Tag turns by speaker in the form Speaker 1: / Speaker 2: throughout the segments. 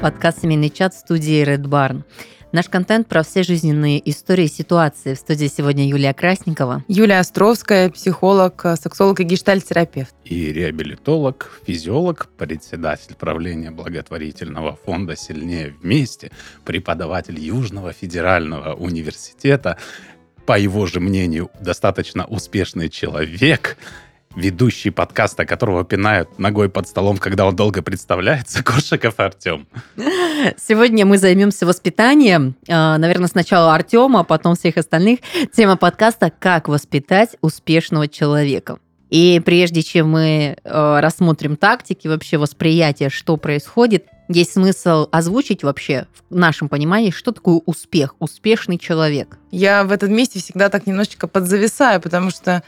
Speaker 1: Подкаст «Семейный чат» в студии Red Barn. Наш контент про все жизненные истории и ситуации. В студии сегодня Юлия Красникова.
Speaker 2: Юлия Островская, психолог, сексолог и гештальтерапевт.
Speaker 3: И реабилитолог, физиолог, председатель правления благотворительного фонда «Сильнее вместе», преподаватель Южного федерального университета, по его же мнению, достаточно успешный человек – ведущий подкаста, которого пинают ногой под столом, когда он долго представляется, Коршиков Артем.
Speaker 1: Сегодня мы займемся воспитанием. А, наверное, сначала Артема, а потом всех остальных. Тема подкаста «Как воспитать успешного человека». И прежде чем мы а, рассмотрим тактики, вообще восприятие, что происходит, есть смысл озвучить вообще в нашем понимании, что такое успех, успешный человек.
Speaker 2: Я в этом месте всегда так немножечко подзависаю, потому что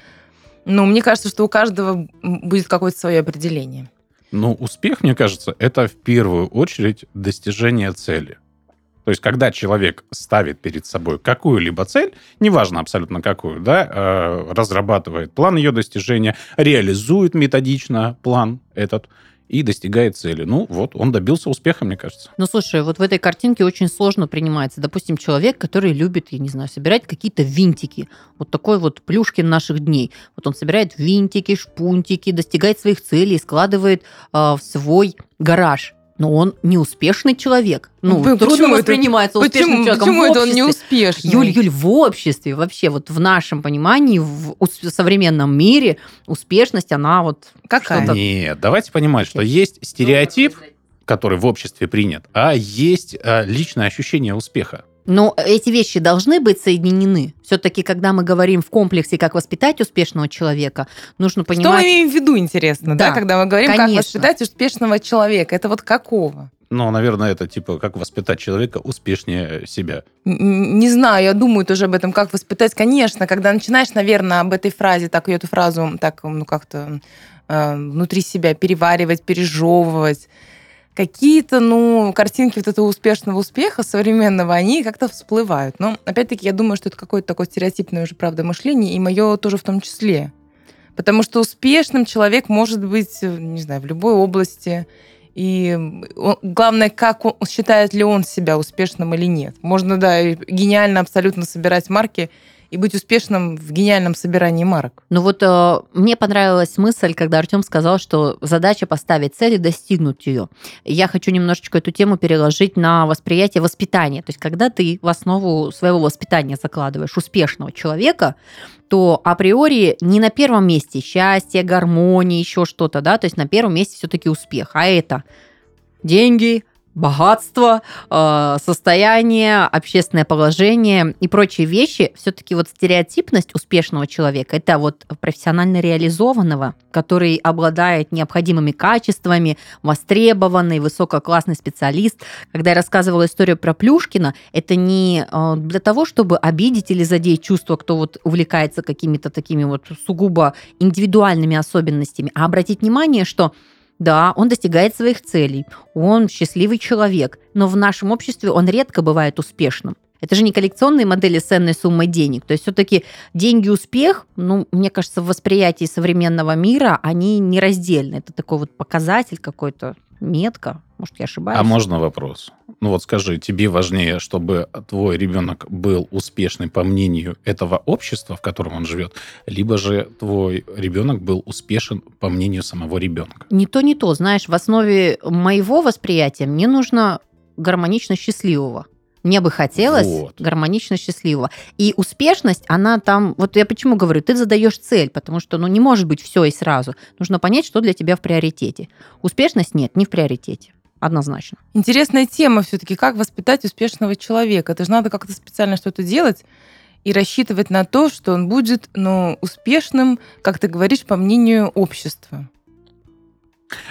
Speaker 2: ну, мне кажется, что у каждого будет какое-то свое определение.
Speaker 3: Ну, успех, мне кажется, это в первую очередь достижение цели. То есть, когда человек ставит перед собой какую-либо цель, неважно абсолютно какую, да, э, разрабатывает план ее достижения, реализует методично план этот, и достигает цели. Ну, вот, он добился успеха, мне кажется.
Speaker 1: Ну, слушай, вот в этой картинке очень сложно принимается. Допустим, человек, который любит, я не знаю, собирать какие-то винтики. Вот такой вот плюшкин наших дней. Вот он собирает винтики, шпунтики, достигает своих целей, складывает э, в свой гараж но он неуспешный человек. Ну, почему трудно воспринимается
Speaker 2: это,
Speaker 1: успешным
Speaker 2: почему,
Speaker 1: человеком
Speaker 2: Почему
Speaker 1: в
Speaker 2: это он неуспешный?
Speaker 1: Юль, Юль, в обществе вообще, вот в нашем понимании, в современном мире успешность, она вот...
Speaker 2: Какая?
Speaker 3: Нет, давайте понимать, что есть стереотип, который в обществе принят, а есть а, личное ощущение успеха.
Speaker 1: Но эти вещи должны быть соединены. Все-таки, когда мы говорим в комплексе, как воспитать успешного человека, нужно понимать... Что
Speaker 2: мы имеем в виду, интересно, да, да когда мы говорим, конечно. как воспитать успешного человека? Это вот какого?
Speaker 3: Ну, наверное, это типа как воспитать человека успешнее себя.
Speaker 2: Не знаю, я думаю тоже об этом, как воспитать. Конечно, когда начинаешь, наверное, об этой фразе, так ее эту фразу так, ну, как-то э, внутри себя переваривать, пережевывать, какие-то, ну, картинки вот этого успешного успеха современного, они как-то всплывают. Но, опять-таки, я думаю, что это какое-то такое стереотипное уже, правда, мышление, и мое тоже в том числе. Потому что успешным человек может быть, не знаю, в любой области. И он, главное, как он, считает ли он себя успешным или нет. Можно, да, гениально абсолютно собирать марки и быть успешным в гениальном собирании марок.
Speaker 1: Ну вот э, мне понравилась мысль, когда Артем сказал, что задача поставить цель и достигнуть ее. Я хочу немножечко эту тему переложить на восприятие воспитания. То есть когда ты в основу своего воспитания закладываешь успешного человека, то априори не на первом месте счастье, гармония, еще что-то, да, то есть на первом месте все-таки успех, а это деньги, богатство, э, состояние, общественное положение и прочие вещи, все-таки вот стереотипность успешного человека, это вот профессионально реализованного, который обладает необходимыми качествами, востребованный, высококлассный специалист. Когда я рассказывала историю про Плюшкина, это не э, для того, чтобы обидеть или задеть чувства, кто вот увлекается какими-то такими вот сугубо индивидуальными особенностями, а обратить внимание, что да, он достигает своих целей, он счастливый человек, но в нашем обществе он редко бывает успешным. Это же не коллекционные модели с ценной суммой денег. То есть все-таки деньги успех, ну, мне кажется, в восприятии современного мира они нераздельны. Это такой вот показатель какой-то, метка. Может, я ошибаюсь?
Speaker 3: А можно вопрос? Ну вот скажи, тебе важнее, чтобы твой ребенок был успешный по мнению этого общества, в котором он живет, либо же твой ребенок был успешен по мнению самого ребенка?
Speaker 1: Не то, не то. Знаешь, в основе моего восприятия мне нужно гармонично счастливого. Мне бы хотелось вот. гармонично счастливого. И успешность, она там... Вот я почему говорю, ты задаешь цель, потому что ну, не может быть все и сразу. Нужно понять, что для тебя в приоритете. Успешность нет, не в приоритете. Однозначно.
Speaker 2: Интересная тема все-таки, как воспитать успешного человека. Это же надо как-то специально что-то делать и рассчитывать на то, что он будет ну, успешным, как ты говоришь, по мнению общества.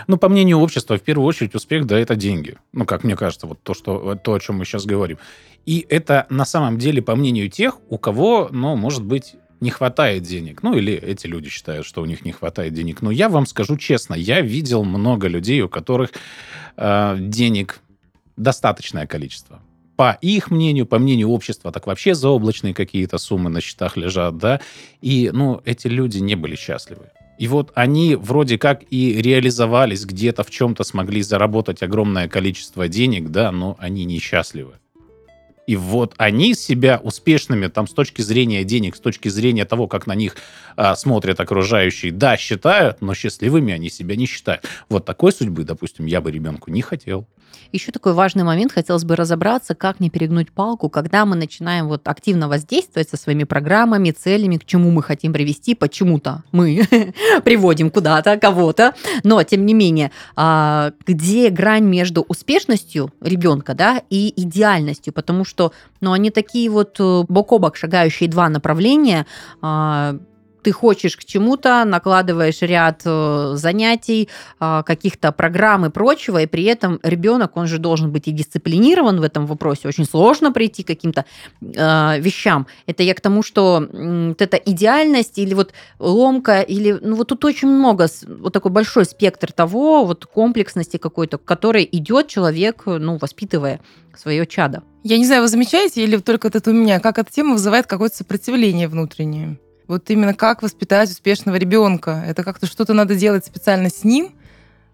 Speaker 3: Ну, по мнению общества, в первую очередь, успех, да, это деньги. Ну, как мне кажется, вот то, что, то, о чем мы сейчас говорим. И это на самом деле, по мнению тех, у кого, ну, может быть, не хватает денег. Ну, или эти люди считают, что у них не хватает денег. Но я вам скажу честно, я видел много людей, у которых э, денег достаточное количество. По их мнению, по мнению общества, так вообще заоблачные какие-то суммы на счетах лежат, да. И, ну, эти люди не были счастливы. И вот они вроде как и реализовались где-то в чем-то, смогли заработать огромное количество денег, да, но они несчастливы. И вот они себя успешными там с точки зрения денег, с точки зрения того, как на них а, смотрят окружающие, да, считают, но счастливыми они себя не считают. Вот такой судьбы, допустим, я бы ребенку не хотел.
Speaker 1: Еще такой важный момент, хотелось бы разобраться, как не перегнуть палку, когда мы начинаем вот активно воздействовать со своими программами, целями, к чему мы хотим привести, почему-то мы приводим куда-то кого-то, но тем не менее, а, где грань между успешностью ребенка, да, и идеальностью, потому что, ну, они такие вот э, бок о бок шагающие два направления, а, ты хочешь к чему-то, накладываешь ряд э, занятий, а, каких-то программ и прочего, и при этом ребенок, он же должен быть и дисциплинирован в этом вопросе. Очень сложно прийти к каким-то э, вещам. Это я к тому, что вот эта идеальность или вот ломка, или ну вот тут очень много, вот такой большой спектр того, вот комплексности какой-то, который идет человек, ну, воспитывая свое чадо.
Speaker 2: Я не знаю, вы замечаете, или только это у меня, как эта тема вызывает какое-то сопротивление внутреннее? Вот именно как воспитать успешного ребенка. Это как-то что-то надо делать специально с ним,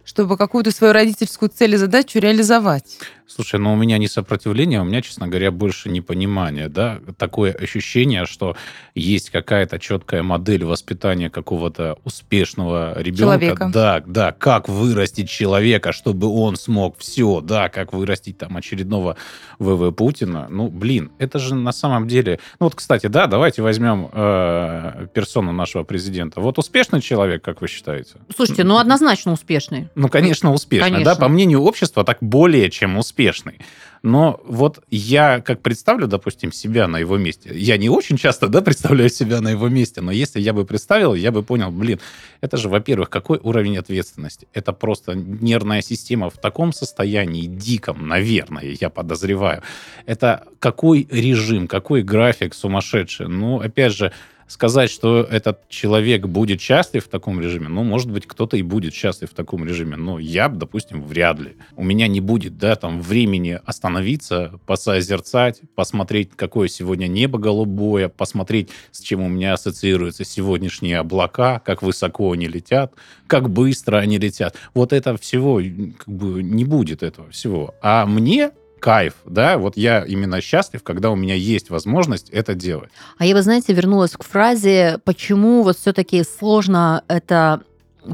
Speaker 2: чтобы какую-то свою родительскую цель и задачу реализовать.
Speaker 3: Слушай, ну у меня не сопротивление, у меня, честно говоря, больше непонимание, да, такое ощущение, что есть какая-то четкая модель воспитания какого-то успешного ребенка.
Speaker 2: Человека.
Speaker 3: Да, да, как вырастить человека, чтобы он смог все, да, как вырастить там очередного ВВ Путина. Ну, блин, это же на самом деле... Ну вот, кстати, да, давайте возьмем э, персону нашего президента. Вот успешный человек, как вы считаете?
Speaker 1: Слушайте, ну однозначно успешный.
Speaker 3: Ну, конечно, успешный,
Speaker 1: Конечно.
Speaker 3: да, по мнению общества, так более чем успешный. Но вот я как представлю, допустим, себя на его месте, я не очень часто, да, представляю себя на его месте, но если я бы представил, я бы понял, блин, это же, во-первых, какой уровень ответственности? Это просто нервная система в таком состоянии диком, наверное, я подозреваю. Это какой режим, какой график сумасшедший? Ну, опять же, сказать, что этот человек будет счастлив в таком режиме, ну, может быть, кто-то и будет счастлив в таком режиме, но я, допустим, вряд ли. У меня не будет, да, там, времени остановиться, посозерцать, посмотреть, какое сегодня небо голубое, посмотреть, с чем у меня ассоциируются сегодняшние облака, как высоко они летят, как быстро они летят. Вот это всего, как бы, не будет этого всего. А мне кайф, да, вот я именно счастлив, когда у меня есть возможность это делать.
Speaker 1: А я бы, знаете, вернулась к фразе, почему вот все-таки сложно это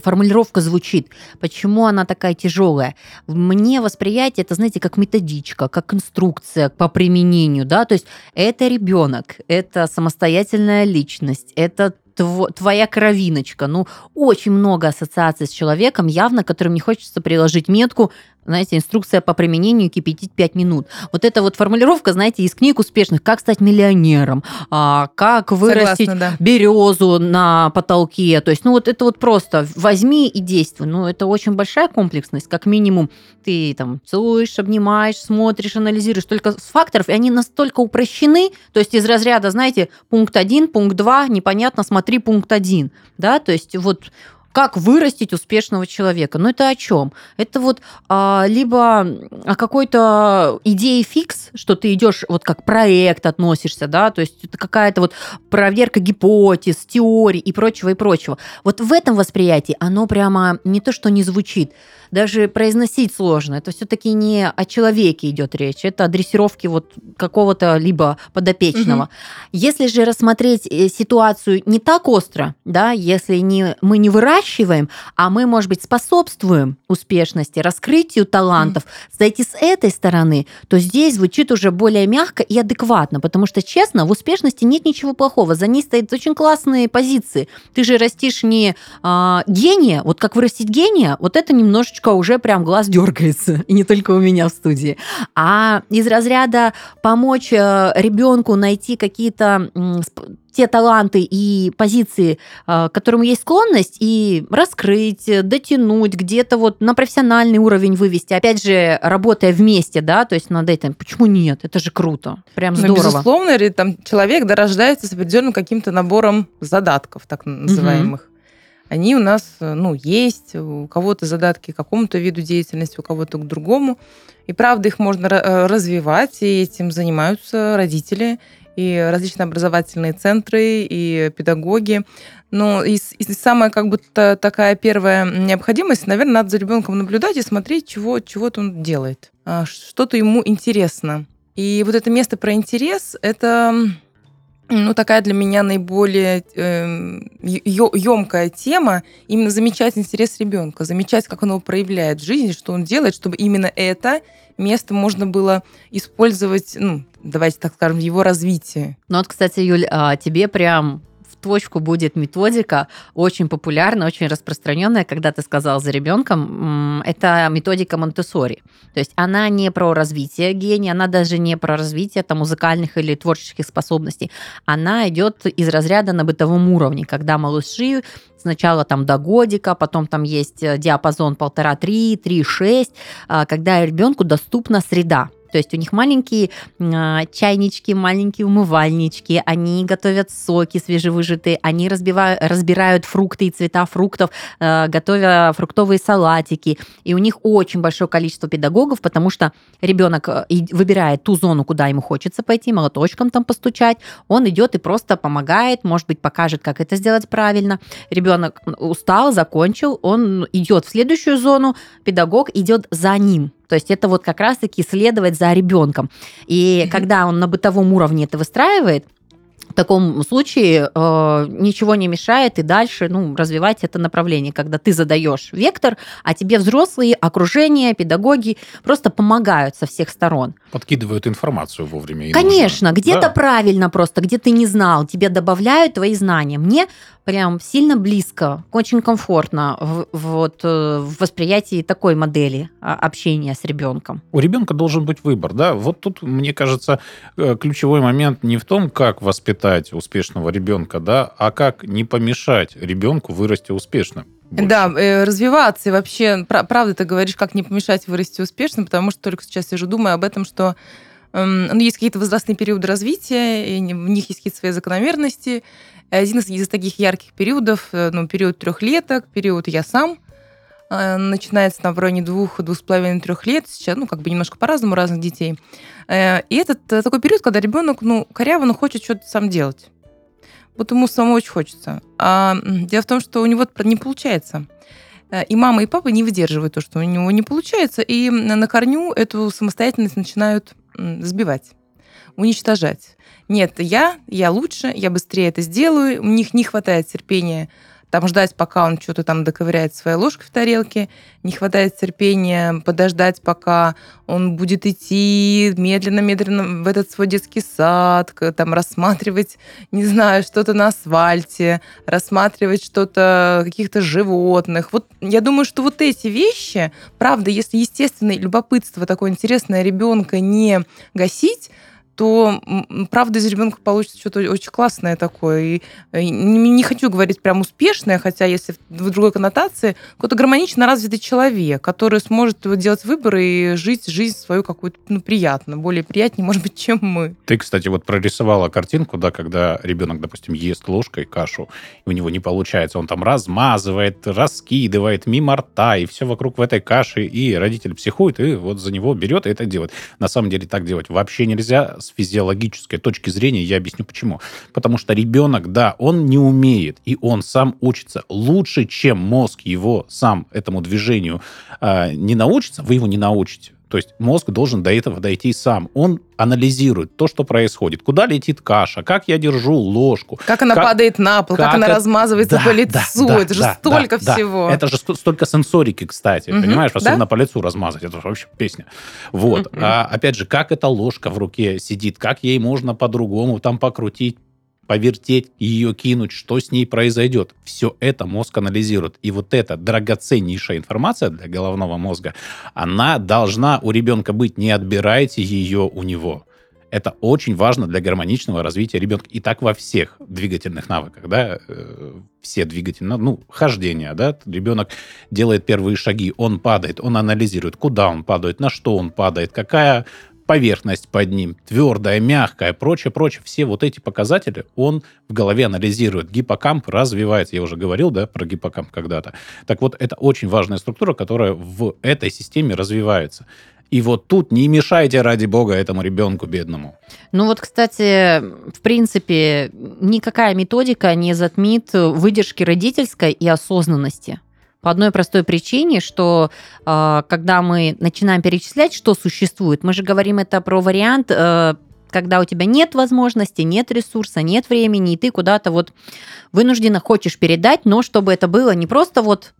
Speaker 1: формулировка звучит, почему она такая тяжелая. Мне восприятие это, знаете, как методичка, как инструкция по применению, да, то есть это ребенок, это самостоятельная личность, это тво- твоя кровиночка. Ну, очень много ассоциаций с человеком, явно, которым не хочется приложить метку, знаете, инструкция по применению кипятить 5 минут. Вот эта вот формулировка, знаете, из книг успешных, как стать миллионером, а, как вырастить
Speaker 2: Согласна, да.
Speaker 1: березу на потолке. То есть, ну вот это вот просто возьми и действуй. Ну, это очень большая комплексность. Как минимум, ты там целуешь, обнимаешь, смотришь, анализируешь. Только с факторов, и они настолько упрощены, то есть из разряда, знаете, пункт 1, пункт 2, непонятно, смотри пункт 1. Да, то есть вот как вырастить успешного человека? Ну, это о чем? Это вот а, либо о какой-то идее фикс, что ты идешь вот как проект относишься, да, то есть это какая-то вот проверка гипотез, теорий и прочего, и прочего. Вот в этом восприятии оно прямо не то, что не звучит, даже произносить сложно. Это все-таки не о человеке идет речь, это о дрессировке вот какого-то либо подопечного.
Speaker 2: Мгм.
Speaker 1: Если же рассмотреть э, ситуацию не так остро, да, если не, мы не выращиваем, а мы, может быть, способствуем успешности, раскрытию талантов, зайти с этой стороны, то здесь звучит уже более мягко и адекватно, потому что, честно, в успешности нет ничего плохого, за ней стоят очень классные позиции. Ты же растишь не а, гения, вот как вырастить гения, вот это немножечко уже прям глаз дергается, и не только у меня в студии, а из разряда помочь ребенку найти какие-то те таланты и позиции, а, к которым есть склонность, и раскрыть, э, дотянуть, где-то вот на профессиональный уровень вывести. Опять же, работая вместе, да, то есть над этим. Почему нет? Это же круто. Прям
Speaker 2: Ну,
Speaker 1: здорово.
Speaker 2: безусловно, ре- там человек да, рождается с определенным каким-то набором задатков, так называемых. Они у нас, э, ну, есть, у кого-то задатки к какому-то виду деятельности, у кого-то к другому. И правда, их можно э, развивать, и этим занимаются родители, и различные образовательные центры, и педагоги. Ну, и, и самая как будто такая первая необходимость, наверное, надо за ребенком наблюдать и смотреть, чего, чего-то он делает, а, что-то ему интересно. И вот это место про интерес, это ну, такая для меня наиболее э, тема, именно замечать интерес ребенка, замечать, как он его проявляет в жизни, что он делает, чтобы именно это место можно было использовать, ну, давайте так скажем, в его развитии.
Speaker 1: Ну вот, кстати, Юль, а тебе прям точку будет методика, очень популярная, очень распространенная, когда ты сказал за ребенком, это методика Монтессори. То есть она не про развитие гения, она даже не про развитие там, музыкальных или творческих способностей. Она идет из разряда на бытовом уровне, когда малыши сначала там до годика, потом там есть э, диапазон полтора-три, три-шесть, а, когда ребенку доступна среда. То есть у них маленькие э, чайнички, маленькие умывальнички, они готовят соки свежевыжатые, они разбивают, разбирают фрукты и цвета фруктов, э, готовя фруктовые салатики. И у них очень большое количество педагогов, потому что ребенок э, выбирает ту зону, куда ему хочется пойти, молоточком там постучать. Он идет и просто помогает, может быть, покажет, как это сделать правильно. Ребенок устал, закончил, он идет в следующую зону, педагог идет за ним. То есть это вот как раз-таки следовать за ребенком. И когда он на бытовом уровне это выстраивает, в таком случае э, ничего не мешает и дальше ну, развивать это направление, когда ты задаешь вектор, а тебе взрослые, окружение, педагоги просто помогают со всех сторон.
Speaker 3: Подкидывают информацию вовремя.
Speaker 1: Конечно, где-то да. правильно просто, где ты не знал, тебе добавляют твои знания. Мне прям сильно близко, очень комфортно в, вот, э, в восприятии такой модели а, общения с ребенком.
Speaker 3: У ребенка должен быть выбор, да. Вот тут, мне кажется, э, ключевой момент не в том, как воспитать успешного ребенка, да, а как не помешать ребенку вырасти успешным.
Speaker 2: Больше. Да, э, развиваться и вообще, правда ты говоришь, как не помешать вырасти успешным, потому что только сейчас я же думаю об этом, что эм, ну, есть какие-то возрастные периоды развития, и в них есть какие-то свои закономерности, один из, из таких ярких периодов, э, ну, период трехлеток, период «я сам», начинается там в районе двух, двух с половиной, трех лет. Сейчас, ну, как бы немножко по-разному разных детей. Э, и это такой период, когда ребенок, ну, коряво, но хочет что-то сам делать. Вот ему самому очень хочется. А дело в том, что у него это не получается. И мама, и папа не выдерживают то, что у него не получается, и на корню эту самостоятельность начинают сбивать уничтожать. Нет, я, я лучше, я быстрее это сделаю, у них не хватает терпения там ждать, пока он что-то там доковыряет своей ложкой в тарелке, не хватает терпения подождать, пока он будет идти медленно-медленно в этот свой детский сад, там рассматривать, не знаю, что-то на асфальте, рассматривать что-то, каких-то животных. Вот я думаю, что вот эти вещи, правда, если естественное любопытство такое интересное ребенка не гасить, то, правда, из ребенка получится что-то очень классное такое. И не, не хочу говорить прям успешное, хотя если в другой коннотации, какой-то гармонично развитый человек, который сможет делать выборы и жить жизнь свою какую-то ну, приятно, более приятнее, может быть, чем мы.
Speaker 3: Ты, кстати, вот прорисовала картинку, да, когда ребенок, допустим, ест ложкой кашу, и у него не получается, он там размазывает, раскидывает мимо рта, и все вокруг в этой каше, и родитель психует, и вот за него берет и это делает. На самом деле так делать вообще нельзя физиологической точки зрения, я объясню почему. Потому что ребенок, да, он не умеет, и он сам учится лучше, чем мозг его сам этому движению э, не научится, вы его не научите. То есть мозг должен до этого дойти сам. Он анализирует то, что происходит. Куда летит каша, как я держу ложку.
Speaker 2: Как она как, падает на пол, как, как она это... размазывается да, по лицу. Да, это да, же да, столько да, всего.
Speaker 3: Да. Это же столько сенсорики, кстати. Угу, понимаешь, особенно да? по лицу размазать. Это вообще песня. Вот. А, опять же, как эта ложка в руке сидит, как ей можно по-другому там покрутить, повертеть, ее кинуть, что с ней произойдет. Все это мозг анализирует. И вот эта драгоценнейшая информация для головного мозга, она должна у ребенка быть. Не отбирайте ее у него. Это очень важно для гармоничного развития ребенка. И так во всех двигательных навыках, да, э, все двигательные, ну, хождение, да, ребенок делает первые шаги, он падает, он анализирует, куда он падает, на что он падает, какая поверхность под ним, твердая, мягкая, прочее, прочее. Все вот эти показатели он в голове анализирует. Гиппокамп развивается. Я уже говорил, да, про гиппокамп когда-то. Так вот, это очень важная структура, которая в этой системе развивается. И вот тут не мешайте, ради бога, этому ребенку бедному.
Speaker 1: Ну вот, кстати, в принципе, никакая методика не затмит выдержки родительской и осознанности. По одной простой причине, что э, когда мы начинаем перечислять, что существует, мы же говорим это про вариант, э, когда у тебя нет возможности, нет ресурса, нет времени, и ты куда-то вот вынужденно хочешь передать, но чтобы это было не просто вот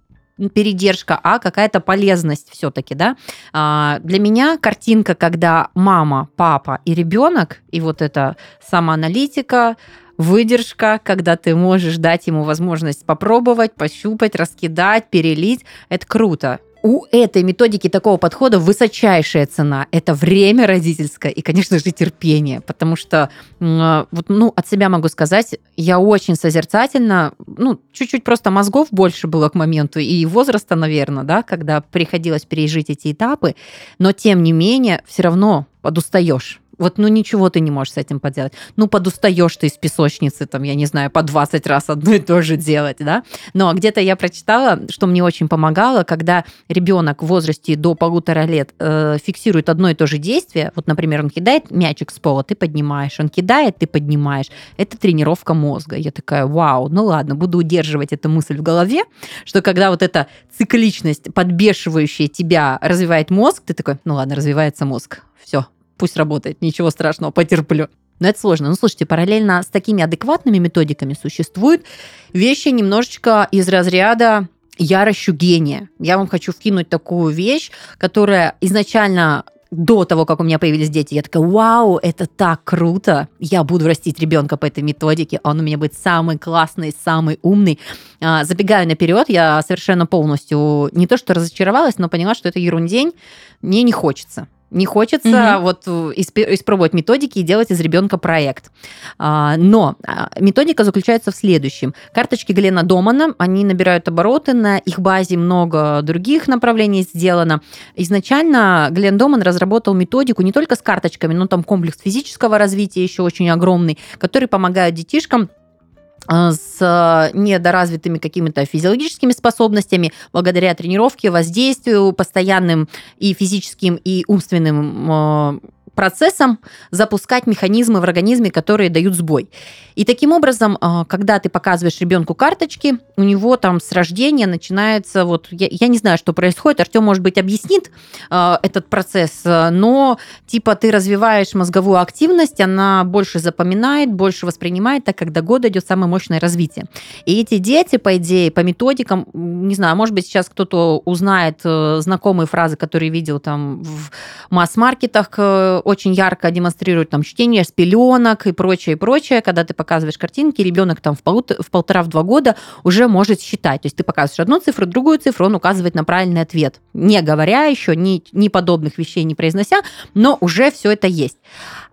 Speaker 1: передержка, а какая-то полезность все-таки, да. А, для меня картинка, когда мама, папа и ребенок, и вот эта самоаналитика, выдержка, когда ты можешь дать ему возможность попробовать, пощупать, раскидать, перелить. Это круто. У этой методики такого подхода высочайшая цена. Это время родительское и, конечно же, терпение. Потому что, вот, ну, от себя могу сказать, я очень созерцательно, ну, чуть-чуть просто мозгов больше было к моменту и возраста, наверное, да, когда приходилось пережить эти этапы. Но, тем не менее, все равно подустаешь вот, ну, ничего ты не можешь с этим поделать. Ну, подустаешь ты из песочницы, там, я не знаю, по 20 раз одно и то же делать, да. Но где-то я прочитала, что мне очень помогало, когда ребенок в возрасте до полутора лет э, фиксирует одно и то же действие. Вот, например, он кидает мячик с пола, ты поднимаешь. Он кидает, ты поднимаешь. Это тренировка мозга. Я такая, вау, ну ладно, буду удерживать эту мысль в голове, что когда вот эта цикличность, подбешивающая тебя, развивает мозг, ты такой, ну ладно, развивается мозг. Все, пусть работает, ничего страшного, потерплю. Но это сложно. Ну, слушайте, параллельно с такими адекватными методиками существуют вещи немножечко из разряда я ращу гения. Я вам хочу вкинуть такую вещь, которая изначально до того, как у меня появились дети, я такая, вау, это так круто, я буду растить ребенка по этой методике, он у меня будет самый классный, самый умный. А, забегая наперед, я совершенно полностью не то что разочаровалась, но поняла, что это ерундень, мне не хочется. Не хочется угу. вот э, испробовать методики и делать из ребенка проект. А, но а, методика заключается в следующем. Карточки Глена Домана, они набирают обороты, на их базе много других направлений сделано. Изначально Глен Доман разработал методику не только с карточками, но там комплекс физического развития еще очень огромный, который помогает детишкам с недоразвитыми какими-то физиологическими способностями, благодаря тренировке, воздействию постоянным и физическим, и умственным э, процессом запускать механизмы в организме, которые дают сбой. И таким образом, а, когда ты показываешь ребенку карточки, у него там с рождения начинается вот, я, я не знаю, что происходит, Артем, может быть, объяснит э, этот процесс, но типа ты развиваешь мозговую активность, она больше запоминает, больше воспринимает, так как до года идет самое мощное развитие. И эти дети, по идее, по методикам, не знаю, может быть, сейчас кто-то узнает э, знакомые фразы, которые видел там в масс-маркетах, э, очень ярко демонстрируют там чтение с пеленок и прочее, и прочее. Когда ты показываешь картинки, ребенок там в, полут... в полтора-два года уже может считать. То есть ты показываешь одну цифру, другую цифру, он указывает на правильный ответ. Не говоря еще, ни, ни подобных вещей не произнося, но уже все это есть.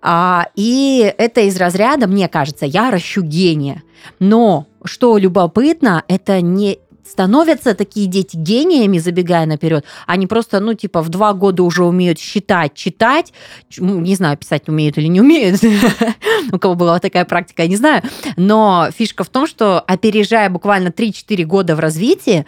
Speaker 1: А, и это из разряда, мне кажется, я ращу гения. Но что любопытно, это не становятся такие дети гениями, забегая наперед, они просто, ну, типа, в два года уже умеют считать, читать, ну, не знаю, писать умеют или не умеют, у кого была такая практика, я не знаю, но фишка в том, что опережая буквально 3-4 года в развитии,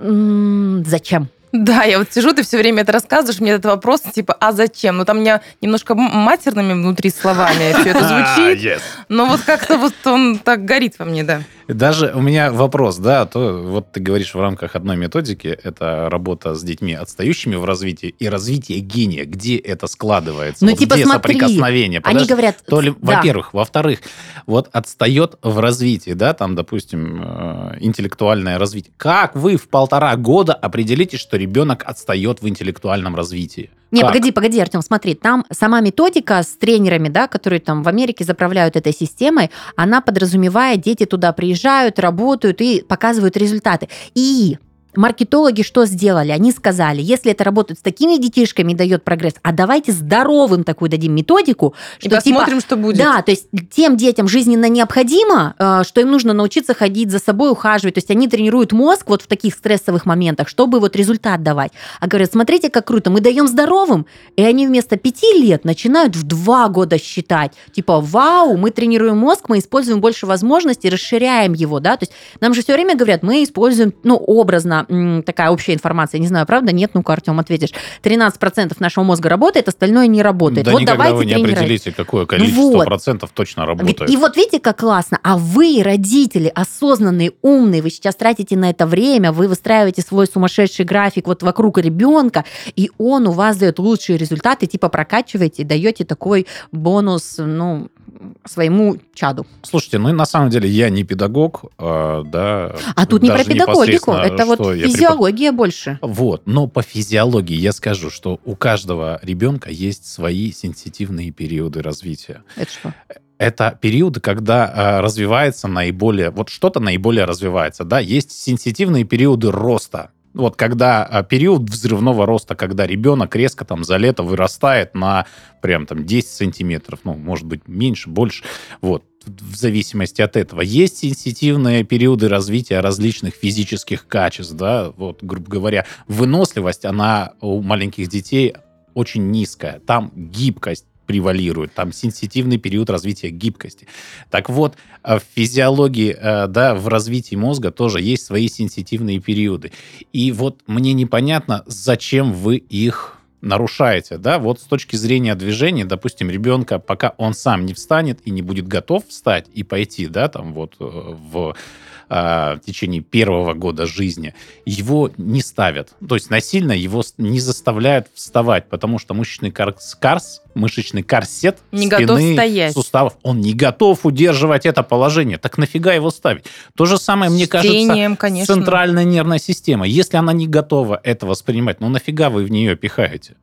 Speaker 1: зачем?
Speaker 2: Да, я вот сижу, ты все время это рассказываешь, мне этот вопрос, типа, а зачем? Ну, там у меня немножко матерными внутри словами все это звучит, но вот как-то вот он так горит во мне, да.
Speaker 3: Даже у меня вопрос, да, то вот ты говоришь в рамках одной методики, это работа с детьми, отстающими в развитии, и развитие гения, где это складывается?
Speaker 1: Ну, вот типа,
Speaker 3: где
Speaker 1: смотри,
Speaker 3: соприкосновение?
Speaker 1: Подожди, они говорят...
Speaker 3: То ли, да. Во-первых. Во-вторых, вот отстает в развитии, да, там, допустим, э, интеллектуальное развитие. Как вы в полтора года определите, что ребенок отстает в интеллектуальном развитии?
Speaker 1: Не, погоди, погоди, Артем, смотри, там сама методика с тренерами, да, которые там в Америке заправляют этой системой, она подразумевает, дети туда приезжают, работают и показывают результаты. И маркетологи что сделали? Они сказали, если это работает с такими детишками и дает прогресс, а давайте здоровым такую дадим методику.
Speaker 2: Что, и посмотрим, типа, что будет.
Speaker 1: Да, то есть тем детям жизненно необходимо, э, что им нужно научиться ходить за собой, ухаживать. То есть они тренируют мозг вот в таких стрессовых моментах, чтобы вот результат давать. А говорят, смотрите, как круто, мы даем здоровым, и они вместо пяти лет начинают в два года считать. Типа, вау, мы тренируем мозг, мы используем больше возможностей, расширяем его, да. То есть нам же все время говорят, мы используем, ну, образно такая общая информация. Не знаю, правда? Нет, ну-ка, Артем, ответишь. 13% нашего мозга работает, остальное не работает.
Speaker 3: Да
Speaker 1: вот
Speaker 3: никогда
Speaker 1: давайте
Speaker 3: вы не
Speaker 1: тренировать.
Speaker 3: определите, какое количество
Speaker 1: вот.
Speaker 3: процентов точно работает.
Speaker 1: И вот видите, как классно. А вы, родители, осознанные, умные, вы сейчас тратите на это время, вы выстраиваете свой сумасшедший график вот вокруг ребенка, и он у вас дает лучшие результаты, типа прокачиваете, даете такой бонус, ну, своему чаду.
Speaker 3: Слушайте, ну на самом деле я не педагог, а, да.
Speaker 1: А тут не про педагогику, это вот
Speaker 3: что я препод-
Speaker 1: физиология больше.
Speaker 3: Вот, но по физиологии я скажу, что у каждого ребенка есть свои сенситивные периоды развития.
Speaker 1: Это что?
Speaker 3: Это периоды, когда а, развивается наиболее, вот что-то наиболее развивается, да, есть сенситивные периоды роста. Вот когда а, период взрывного роста, когда ребенок резко там за лето вырастает на прям там 10 сантиметров, ну, может быть, меньше, больше, вот, в зависимости от этого. Есть сенситивные периоды развития различных физических качеств, да, вот, грубо говоря, выносливость, она у маленьких детей очень низкая, там гибкость превалирует, там сенситивный период развития гибкости. Так вот, э, в физиологии, э, да, в развитии мозга тоже есть свои сенситивные периоды. И вот мне непонятно, зачем вы их нарушаете, да, вот с точки зрения движения, допустим, ребенка, пока он сам не встанет и не будет готов встать и пойти, да, там вот э, в а, в течение первого года жизни, его не ставят. То есть насильно его не заставляют вставать, потому что мышечный карс, карс мышечный корсет
Speaker 2: Не
Speaker 3: спины,
Speaker 2: готов стоять.
Speaker 3: суставов, он не готов удерживать это положение. Так нафига его ставить? То же самое, мне кажется,
Speaker 2: Чтением, конечно.
Speaker 3: центральная нервная система. Если она не готова это воспринимать, ну нафига вы в нее пихаете?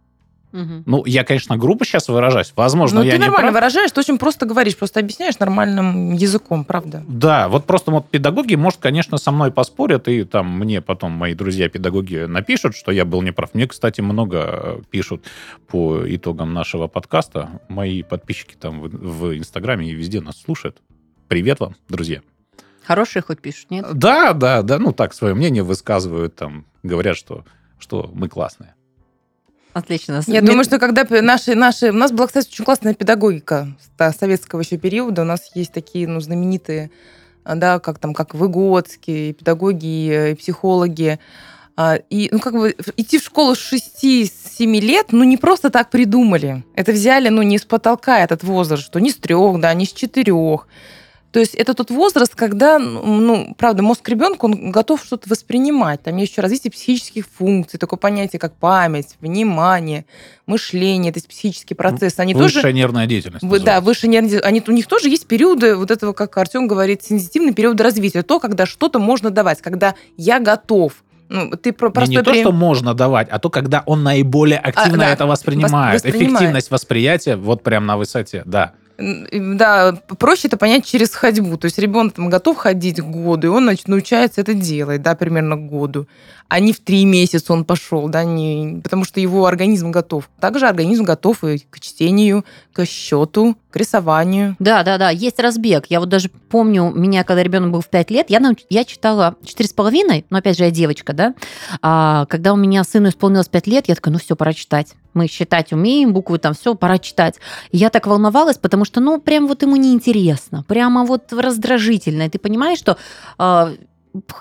Speaker 1: Мгм.
Speaker 3: Ну, я, конечно, грубо сейчас выражаюсь. Возможно,
Speaker 2: Ну,
Speaker 3: я
Speaker 2: ты
Speaker 3: не
Speaker 2: нормально
Speaker 3: прав.
Speaker 2: выражаешь, ты очень просто говоришь, просто объясняешь нормальным языком, правда.
Speaker 3: Да, вот просто вот педагоги, может, конечно, со мной поспорят, и там мне потом мои друзья-педагоги напишут, что я был неправ. Мне, кстати, много э, пишут по итогам нашего подкаста. Мои подписчики там в, в Инстаграме и везде нас слушают. Привет вам, друзья.
Speaker 1: Хорошие хоть пишут, нет?
Speaker 3: Да, да, да, ну так, свое мнение высказывают, там, говорят, что, что мы классные.
Speaker 1: Отлично.
Speaker 2: Я думаю, что когда наши, наши... У нас была, кстати, очень классная педагогика советского еще периода. У нас есть такие, ну, знаменитые, а, да, как там, как Выгодские, и педагоги, э, и психологи. А, И, ну, как бы идти в школу с 6-7 лет, ну, не просто так придумали. Это взяли, ну, не с потолка этот возраст, что не с трех, да, не с четырех. То есть это тот возраст, когда, ну, ну, правда, мозг ребенка, он готов что-то воспринимать. Там есть еще развитие психических функций, такое понятие, как память, внимание, мышление, то есть психические процессы. Они
Speaker 3: Высшая
Speaker 2: тоже...
Speaker 3: нервная деятельность.
Speaker 2: Вы- Да,
Speaker 3: называется.
Speaker 2: выше нервные... Они, у них тоже есть периоды, вот этого, как Артем говорит, сенситивный период развития. То, когда что-то можно давать, когда я готов. Ну, ты про
Speaker 3: Не,
Speaker 2: простой
Speaker 3: не то,
Speaker 2: пример-
Speaker 3: что можно давать, а то, когда он наиболее активно
Speaker 2: да,
Speaker 3: это воспринимает.
Speaker 2: воспринимает.
Speaker 3: Эффективность восприятия вот прям на высоте, да.
Speaker 2: Да, проще это понять через ходьбу. То есть ребенок там готов ходить к году, и он научается это делать, да, примерно к году. А не в три месяца он пошел, да, не, потому что его организм готов. Также организм готов и к чтению, к счету, к рисованию.
Speaker 1: Да, да, да, есть разбег. Я вот даже помню, меня, когда ребенок был в 5 лет, я, науч- я читала 4,5, но опять же, я девочка, да. А, когда у меня сыну исполнилось 5 лет, я такая, ну все, пора читать. Мы считать умеем, буквы там, все, пора читать. Я так волновалась, потому что, ну, прям вот ему неинтересно, прямо вот раздражительно. И ты понимаешь, что а,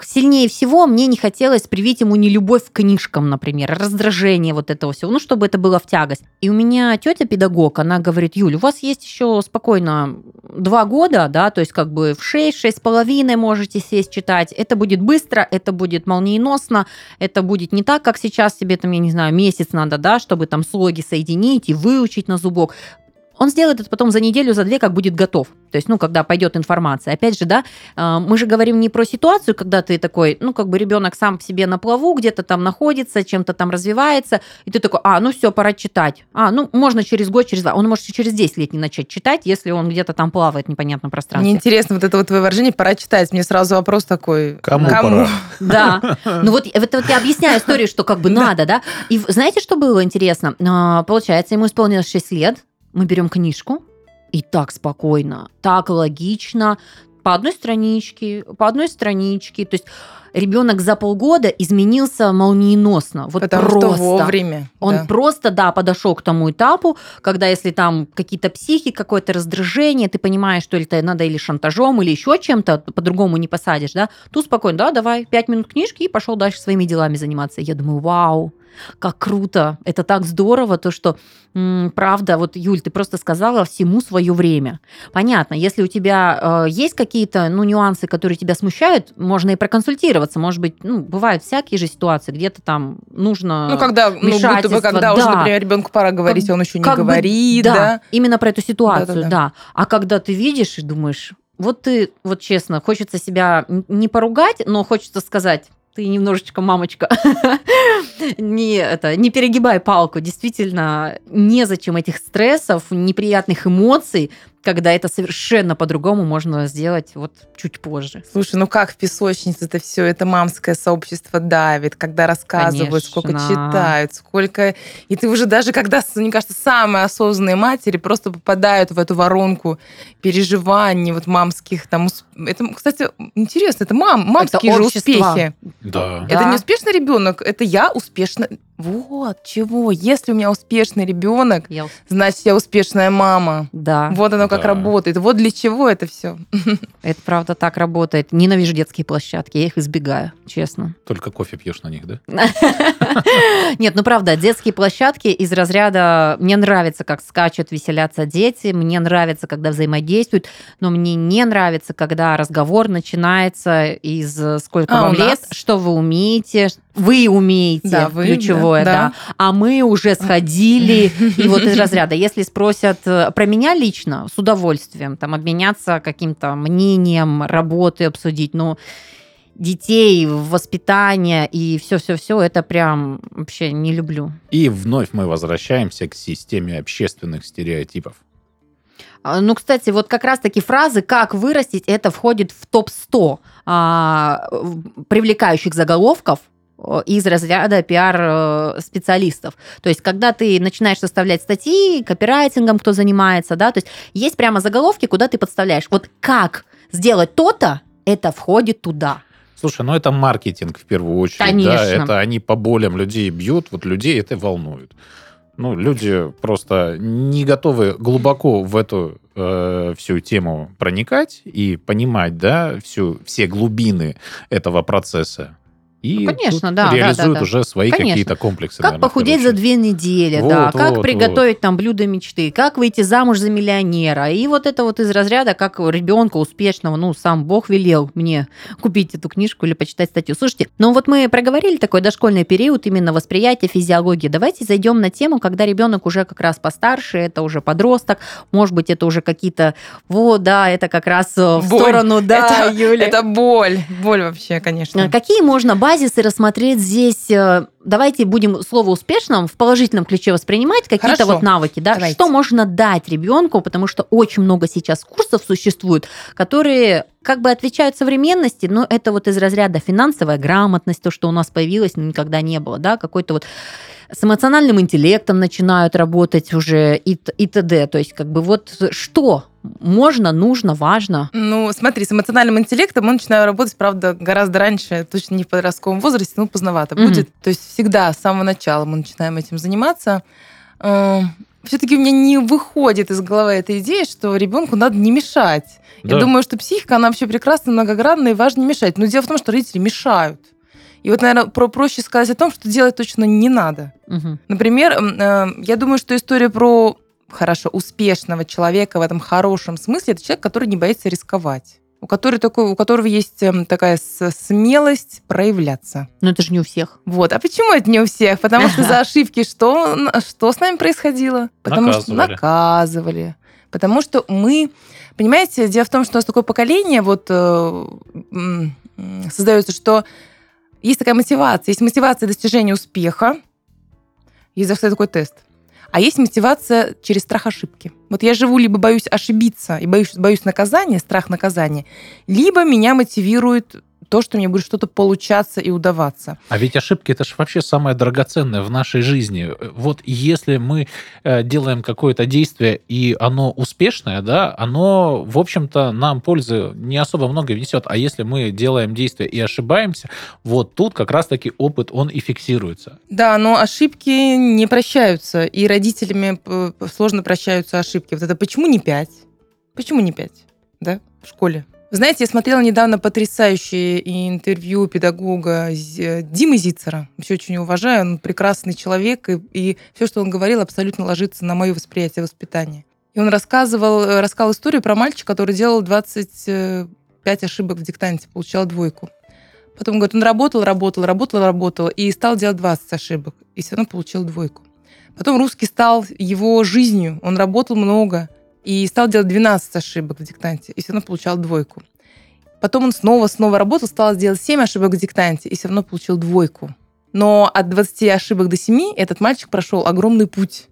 Speaker 1: сильнее всего мне не хотелось привить ему не любовь к книжкам, например, раздражение вот этого всего, ну, чтобы это было в тягость. И у меня тетя педагог, она говорит, Юль, у вас есть еще спокойно два года, да, то есть как бы в шесть, шесть с половиной можете сесть читать. Это будет быстро, это будет молниеносно, это будет не так, как сейчас тебе там, я не знаю, месяц надо, да, чтобы там слоги соединить и выучить на зубок. Он сделает это потом за неделю, за две, как будет готов. То есть, ну, когда пойдет информация. Опять же, да, э, мы же говорим не про ситуацию, когда ты такой, ну, как бы ребенок сам в себе на плаву, где-то там находится, чем-то там развивается, и ты такой, а, ну все, пора читать. А, ну, можно через год, через два. Он может и через 10 лет не начать читать, если он где-то там плавает в непонятном пространстве.
Speaker 2: Мне интересно вот это вот твое выражение «пора читать». Мне сразу вопрос такой.
Speaker 3: Кому пора?
Speaker 1: Да. Ну вот, это вот я объясняю историю, что как бы надо, да. И знаете, что было интересно? А, Получается, ему исполнилось 6 лет, мы берем книжку, и так спокойно, так логично, по одной страничке, по одной страничке. То есть ребенок за полгода изменился молниеносно. Вот
Speaker 2: Потому
Speaker 1: просто.
Speaker 2: что вовремя.
Speaker 1: Он
Speaker 2: да.
Speaker 1: просто, да, подошел к тому этапу, когда если там какие-то психи, какое-то раздражение, ты понимаешь, что это надо или шантажом, или еще чем-то, по-другому не посадишь, да, тут спокойно, да, давай, пять минут книжки и пошел дальше своими делами заниматься. Я думаю, вау, как круто, это так здорово, то, что, м, правда, вот, Юль, ты просто сказала всему свое время. Понятно, если у тебя э, есть какие-то, ну, нюансы, которые тебя смущают, можно и проконсультироваться, может быть, ну, бывают всякие же ситуации, где-то там нужно...
Speaker 2: Ну, когда, ну, будто бы, когда уже,
Speaker 1: да.
Speaker 2: например, ребенку пора говорить,
Speaker 1: Как-
Speaker 2: он еще не
Speaker 1: как бы,
Speaker 2: говорит,
Speaker 1: да,
Speaker 2: да.
Speaker 1: именно про эту ситуацию,
Speaker 2: Да-да-да.
Speaker 1: да. А когда ты видишь и думаешь, вот ты, вот честно, хочется себя не поругать, но хочется сказать, ты немножечко мамочка, не, это, не перегибай палку. Действительно, незачем этих стрессов, неприятных эмоций, когда это совершенно по-другому можно сделать вот чуть позже.
Speaker 2: Слушай, ну как в песочнице это все, это мамское сообщество давит, когда рассказывают, сколько
Speaker 1: Конечно.
Speaker 2: читают, сколько... И ты уже даже когда, мне кажется, самые осознанные матери просто попадают в эту воронку переживаний вот мамских там... Это, кстати, интересно, это мам, мамские же
Speaker 1: общество.
Speaker 2: успехи.
Speaker 3: Да.
Speaker 2: Это
Speaker 1: Да.
Speaker 2: не успешный ребенок, это я успешно. Вот чего. Если у меня успешный ребенок,
Speaker 1: Я-
Speaker 2: значит, я успешная мама.
Speaker 1: да,
Speaker 2: Вот оно как
Speaker 3: Да.
Speaker 2: работает. Вот для чего это все.
Speaker 1: это правда так работает. Ненавижу детские площадки, я их избегаю, честно.
Speaker 3: Только кофе пьешь на них, да?
Speaker 1: Нет, ну правда, детские площадки из разряда «мне нравится, как скачут, веселятся дети», «мне нравится, когда взаимодействуют», но мне не нравится, когда разговор начинается из э, «сколько
Speaker 2: А,
Speaker 1: вам лет?», «что вы умеете?», «вы умеете»,
Speaker 2: Да, вы,
Speaker 1: ключевое,
Speaker 2: да,
Speaker 1: да, а мы уже сходили, и вот из разряда, если спросят э, про меня лично, с удовольствием, там, обменяться каким-то мнением, работы обсудить, но детей, воспитание и все-все-все, это прям вообще не люблю.
Speaker 3: И вновь мы возвращаемся к системе общественных стереотипов.
Speaker 1: А, Ну, кстати, вот как раз-таки фразы «как вырастить» это входит в топ-100 а, привлекающих заголовков из разряда пиар-специалистов. То есть, когда ты начинаешь составлять статьи, копирайтингом кто занимается, да, то есть есть прямо заголовки, куда ты подставляешь. Вот как сделать то-то, это входит туда.
Speaker 3: Слушай, ну это маркетинг в первую очередь.
Speaker 1: Конечно.
Speaker 3: Да, это они по болям людей бьют, вот людей это волнует. Ну, люди просто не готовы глубоко в эту э, всю тему проникать и понимать, да, всю, все глубины этого процесса. И
Speaker 1: Ну, конечно,
Speaker 3: тут
Speaker 1: да, да,
Speaker 3: реализуют
Speaker 1: да, да.
Speaker 3: уже свои
Speaker 1: Конечно.
Speaker 3: какие-то комплексы.
Speaker 1: Как
Speaker 3: наверное, в
Speaker 1: похудеть за две недели,
Speaker 3: Вот,
Speaker 1: да, как
Speaker 3: вот,
Speaker 1: приготовить там блюдо мечты, как выйти замуж за миллионера. И вот это вот из разряда, как ребенка успешного, ну, сам Бог велел мне купить эту книжку или почитать статью. Слушайте, ну вот мы проговорили такой дошкольный период, именно восприятие физиологии. Давайте зайдем на тему, когда ребенок уже как раз постарше, это уже подросток, может быть, это уже какие-то, вот, да, это как раз э, в
Speaker 2: Боль.
Speaker 1: сторону, да,
Speaker 2: это,
Speaker 1: Юля.
Speaker 2: это боль. Боль вообще, конечно.
Speaker 1: А Какие можно базисы рассмотреть здесь? Давайте будем слово успешным в положительном ключе воспринимать какие-то
Speaker 2: Хорошо.
Speaker 1: вот навыки, да?
Speaker 2: Давайте.
Speaker 1: Что можно дать ребенку, потому что очень много сейчас курсов существует, которые как бы отвечают современности, но это вот из разряда финансовая грамотность, то, что у нас появилось, но никогда не было, да, какой-то вот с эмоциональным интеллектом начинают работать уже и, и т.д. То есть как бы вот что можно, нужно, важно.
Speaker 2: Ну, смотри, с эмоциональным интеллектом мы начинаем работать, правда, гораздо раньше, точно не в подростковом возрасте, но поздновато
Speaker 1: Мгм.
Speaker 2: будет. То есть всегда с самого начала мы начинаем этим заниматься. Все-таки у меня не выходит из головы эта идея, что ребенку надо не мешать. Я
Speaker 3: Да.
Speaker 2: думаю, что психика, она вообще прекрасна, многогранна, и важно не мешать. Но дело в том, что родители мешают. И вот, наверное, про проще сказать о том, что делать точно не надо.
Speaker 1: Мгм.
Speaker 2: Например, м, э, я думаю, что история про хорошо успешного человека в этом хорошем смысле это человек, который не боится рисковать, у которого такой, у которого есть эм, такая смелость проявляться.
Speaker 1: Но это же не у всех.
Speaker 2: Вот. А почему это не у всех? Потому что за ошибки что, что с нами происходило? Потому что
Speaker 3: Наказывали.
Speaker 2: наказывали. Потому что мы, понимаете, дело в том, что у нас такое поколение вот э, создается, что есть такая мотивация. Есть мотивация достижения успеха. Есть кстати, такой тест. А есть мотивация через страх ошибки. Вот я живу, либо боюсь ошибиться и боюсь, боюсь наказания, страх наказания, либо меня мотивирует то, что мне будет что-то получаться и удаваться.
Speaker 3: А ведь ошибки это же вообще самое драгоценное в нашей жизни. Вот если мы э, делаем какое-то действие и оно успешное, да, оно, в общем-то, нам пользы не особо много внесет. А если мы делаем действие и ошибаемся, вот тут как раз-таки опыт, он и фиксируется.
Speaker 2: Да, но ошибки не прощаются, и родителями э, сложно прощаются ошибки. Вот это почему не пять? Почему не пять? Да, в школе. Знаете, я смотрела недавно потрясающее интервью педагога Димы Зицера. Вообще очень уважаю, он прекрасный человек, и, и все, что он говорил, абсолютно ложится на мое восприятие воспитания. И он рассказывал, э, рассказал историю про мальчика, который делал 25 ошибок в диктанте, получал двойку. Потом, говорит, он работал, работал, работал, работал, и стал делать 20 ошибок, и все равно получил двойку. Потом русский стал его жизнью, он работал много, и стал делать 12 ошибок в диктанте, и все равно получал двойку. Потом он снова-снова работал, стал делать 7 ошибок в диктанте, и все равно получил двойку. Но от 20 ошибок до 7 этот мальчик прошел огромный путь.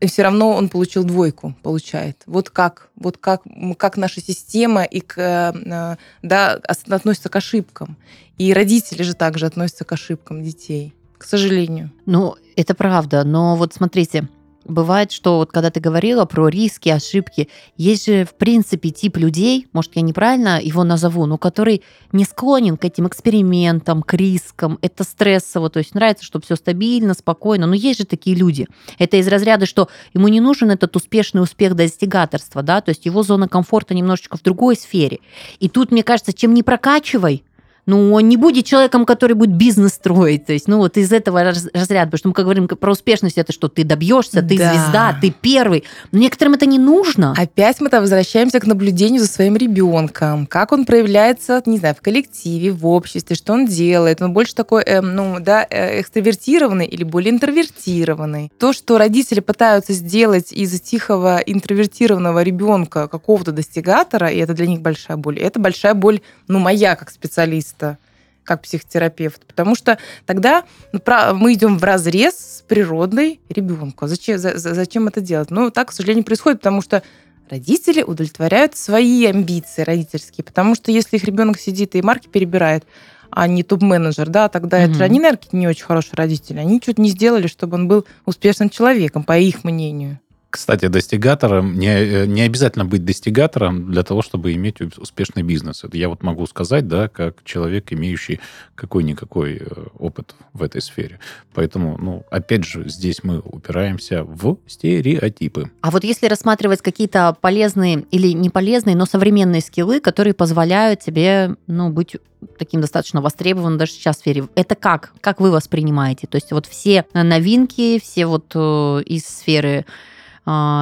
Speaker 2: И все равно он получил двойку, получает. Вот как, вот как, как наша система и к, э, да, относится к ошибкам. И родители же также относятся к ошибкам детей, к сожалению.
Speaker 1: Ну, это правда. Но вот смотрите, Бывает, что вот когда ты говорила про риски, ошибки, есть же в принципе тип людей, может я неправильно его назову, но который не склонен к этим экспериментам, к рискам, это стрессово, то есть нравится, чтобы все стабильно, спокойно, но есть же такие люди. Это из разряда, что ему не нужен этот успешный успех достигаторства, да, то есть его зона комфорта немножечко в другой сфере. И тут, мне кажется, чем не прокачивай, ну, он не будет человеком, который будет бизнес строить. То есть, ну, вот из этого разряда. Потому что мы как говорим про успешность, это что ты добьешься, ты да. звезда, ты первый. Но некоторым это не нужно.
Speaker 2: Опять мы-то возвращаемся к наблюдению за своим ребенком. Как он проявляется, не знаю, в коллективе, в обществе, что он делает. Он больше такой, э, ну, да, э, экстравертированный или более интровертированный. То, что родители пытаются сделать из тихого интровертированного ребенка какого-то достигатора, и это для них большая боль, это большая боль, ну, моя как специалист специалиста, как психотерапевт, потому что тогда ну, мы идем в разрез с природной ребенку. Зачем, за, зачем это делать? Ну, так, к сожалению, происходит, потому что родители удовлетворяют свои амбиции родительские, потому что если их ребенок сидит и марки перебирает, а не топ-менеджер, да, тогда mm-hmm. это они, наверное, не очень хорошие родители. Они что-то не сделали, чтобы он был успешным человеком, по их мнению.
Speaker 3: Кстати, достигатором не, э, не обязательно быть достигатором для того, чтобы иметь успешный бизнес. Это я вот могу сказать, да, как человек, имеющий какой-никакой э, опыт в этой сфере. Поэтому, ну, опять же, здесь мы упираемся в стереотипы.
Speaker 1: А вот если рассматривать какие-то полезные или не полезные, но современные скиллы, которые позволяют тебе, ну, быть таким достаточно востребованным даже сейчас в сфере. Это как? Как вы воспринимаете? То есть вот все новинки, все вот э, из сферы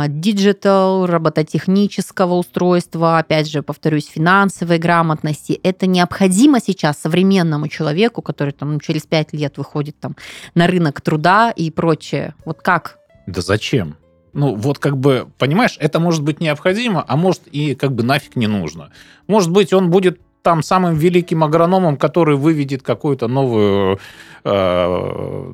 Speaker 1: digital, робототехнического устройства, опять же, повторюсь, финансовой грамотности. Это необходимо сейчас современному человеку, который там через пять лет выходит там на рынок труда и прочее. Вот как?
Speaker 3: Да зачем? Ну, вот как бы, понимаешь, это может быть необходимо, а может и как бы нафиг не нужно. Может быть, он будет там самым великим агрономом, который выведет какую-то новую, э,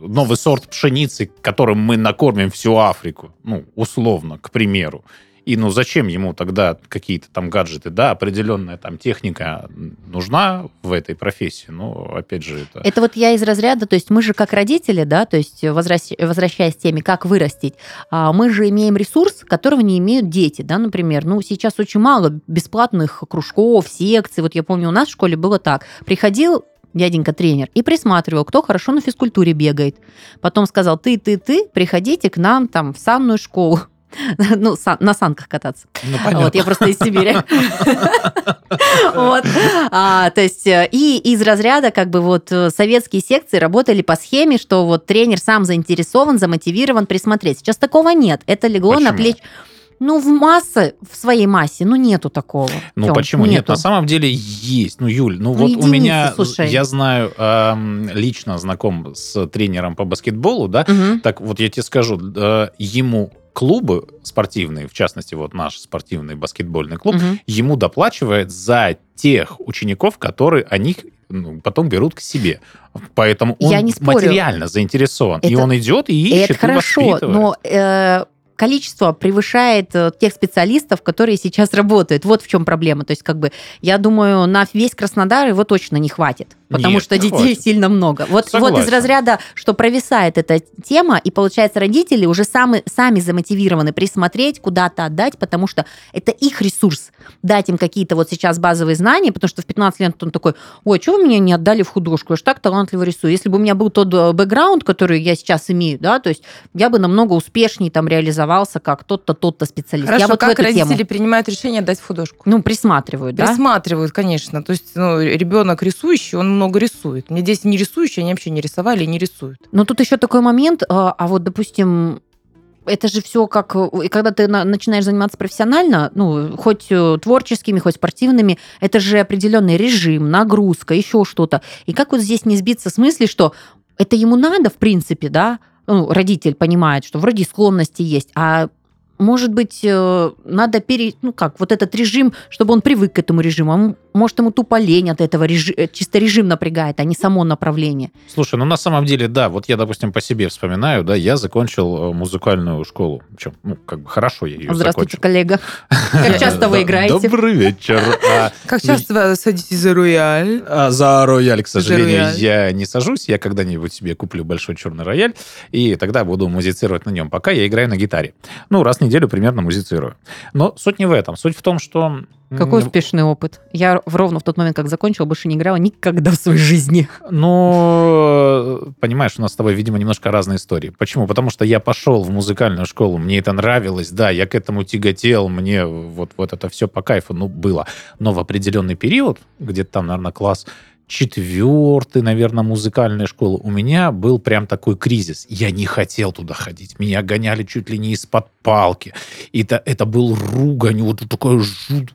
Speaker 3: новый сорт пшеницы, которым мы накормим всю Африку, ну, условно, к примеру. И ну зачем ему тогда какие-то там гаджеты? Да, определенная там техника нужна в этой профессии, но опять же это...
Speaker 1: Это вот я из разряда, то есть мы же как родители, да, то есть возвращаясь к теме, как вырастить, а, мы же имеем ресурс, которого не имеют дети, да, например. Ну, сейчас очень мало бесплатных кружков, секций. Вот я помню, у нас в школе было так. Приходил дяденька тренер, и присматривал, кто хорошо на физкультуре бегает. Потом сказал, ты, ты, ты, приходите к нам там в санную школу. ну, сан, на санках кататься. Ну, вот, я просто из Сибири. вот. а, то есть, э, и из разряда, как бы, вот, э, советские секции работали по схеме, что вот тренер сам заинтересован, замотивирован присмотреть. Сейчас такого нет. Это легло Почему? на плечи. Ну, в массе, в своей массе, ну, нету такого.
Speaker 3: Ну, Тём, почему? Нету. Нет, на самом деле есть. Ну, Юль, ну, ну вот у меня, слушай. я знаю, э, лично знаком с тренером по баскетболу, да, угу. так вот я тебе скажу, э, ему клубы спортивные, в частности, вот наш спортивный баскетбольный клуб, угу. ему доплачивает за тех учеников, которые они ну, потом берут к себе. Поэтому он материально заинтересован. Это, и он идет и ищет,
Speaker 1: это хорошо, но э, количество превышает э, тех специалистов, которые сейчас работают. Вот в чем проблема. То есть, как бы, я думаю, на весь Краснодар его точно не хватит. Потому
Speaker 3: Нет,
Speaker 1: что детей
Speaker 3: хватит.
Speaker 1: сильно много. Вот, вот из разряда, что провисает эта тема, и получается, родители уже сами, сами замотивированы присмотреть, куда-то отдать, потому что это их ресурс. Дать им какие-то вот сейчас базовые знания, потому что в 15 лет он такой, ой, чего вы меня не отдали в художку? Я же так талантливо рисую. Если бы у меня был тот э, бэкграунд, который я сейчас имею, да, то есть я бы намного успешнее там реализовался как тот-то, тот-то специалист.
Speaker 2: Хорошо,
Speaker 1: я вот
Speaker 2: как родители
Speaker 1: тему.
Speaker 2: принимают решение отдать в художку?
Speaker 1: Ну, присматривают, да?
Speaker 2: Присматривают, конечно. То есть ну, ребенок рисующий, он много рисует. Мне здесь не рисующие, они вообще не рисовали и не рисуют.
Speaker 1: Но тут еще такой момент, а а вот, допустим, это же все как, и когда ты на- начинаешь заниматься профессионально, ну, хоть э, творческими, хоть спортивными, это же определенный режим, нагрузка, еще что-то. И как вот здесь не сбиться с мысли, что это ему надо, в принципе, да, ну, родитель понимает, что вроде склонности есть, а может быть, э, надо пере... Ну как, вот этот режим, чтобы он привык к этому режиму. Может, ему тупо лень от этого режима. Чисто режим напрягает, а не само направление.
Speaker 3: Слушай, ну на самом деле, да, вот я, допустим, по себе вспоминаю, да, я закончил э, музыкальную школу. Причем, ну, как бы хорошо я ее
Speaker 1: Здравствуйте,
Speaker 3: закончил.
Speaker 1: коллега. Как часто вы играете?
Speaker 3: Добрый вечер. А,
Speaker 2: Как часто вы садитесь за рояль?
Speaker 3: а За рояль, к сожалению, я не сажусь. Я когда-нибудь себе куплю большой черный рояль, и тогда буду музицировать на нем. Пока я играю на гитаре. Ну, раз в неделю примерно музицирую. Но суть не в этом. Суть в том, что...
Speaker 1: Какой успешный опыт. Я ровно в тот момент, как закончила, больше не играла никогда в своей жизни.
Speaker 3: Ну, понимаешь, у нас с тобой, видимо, немножко разные истории. Почему? Потому что я пошел в музыкальную школу, мне это нравилось, да, я к этому тяготел, мне вот, вот это все по кайфу, ну, было. Но в определенный период, где-то там, наверное, класс четвертый, наверное, музыкальная школа, у меня был прям такой кризис. Я не хотел туда ходить. Меня гоняли чуть ли не из-под палки. И это, это был ругань, вот такой жут...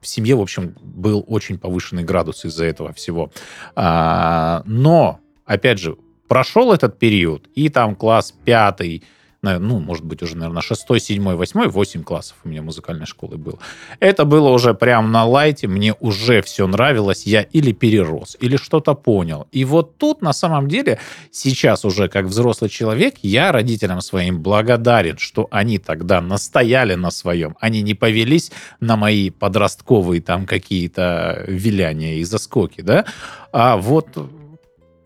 Speaker 3: В семье, в общем, был очень повышенный градус из-за этого всего. А, но, опять же, прошел этот период, и там класс пятый, ну, может быть, уже, наверное, шестой, седьмой, восьмой, восемь классов у меня музыкальной школы было. Это было уже прям на лайте, мне уже все нравилось, я или перерос, или что-то понял. И вот тут, на самом деле, сейчас уже как взрослый человек, я родителям своим благодарен, что они тогда настояли на своем, они не повелись на мои подростковые там какие-то виляния и заскоки, да, а вот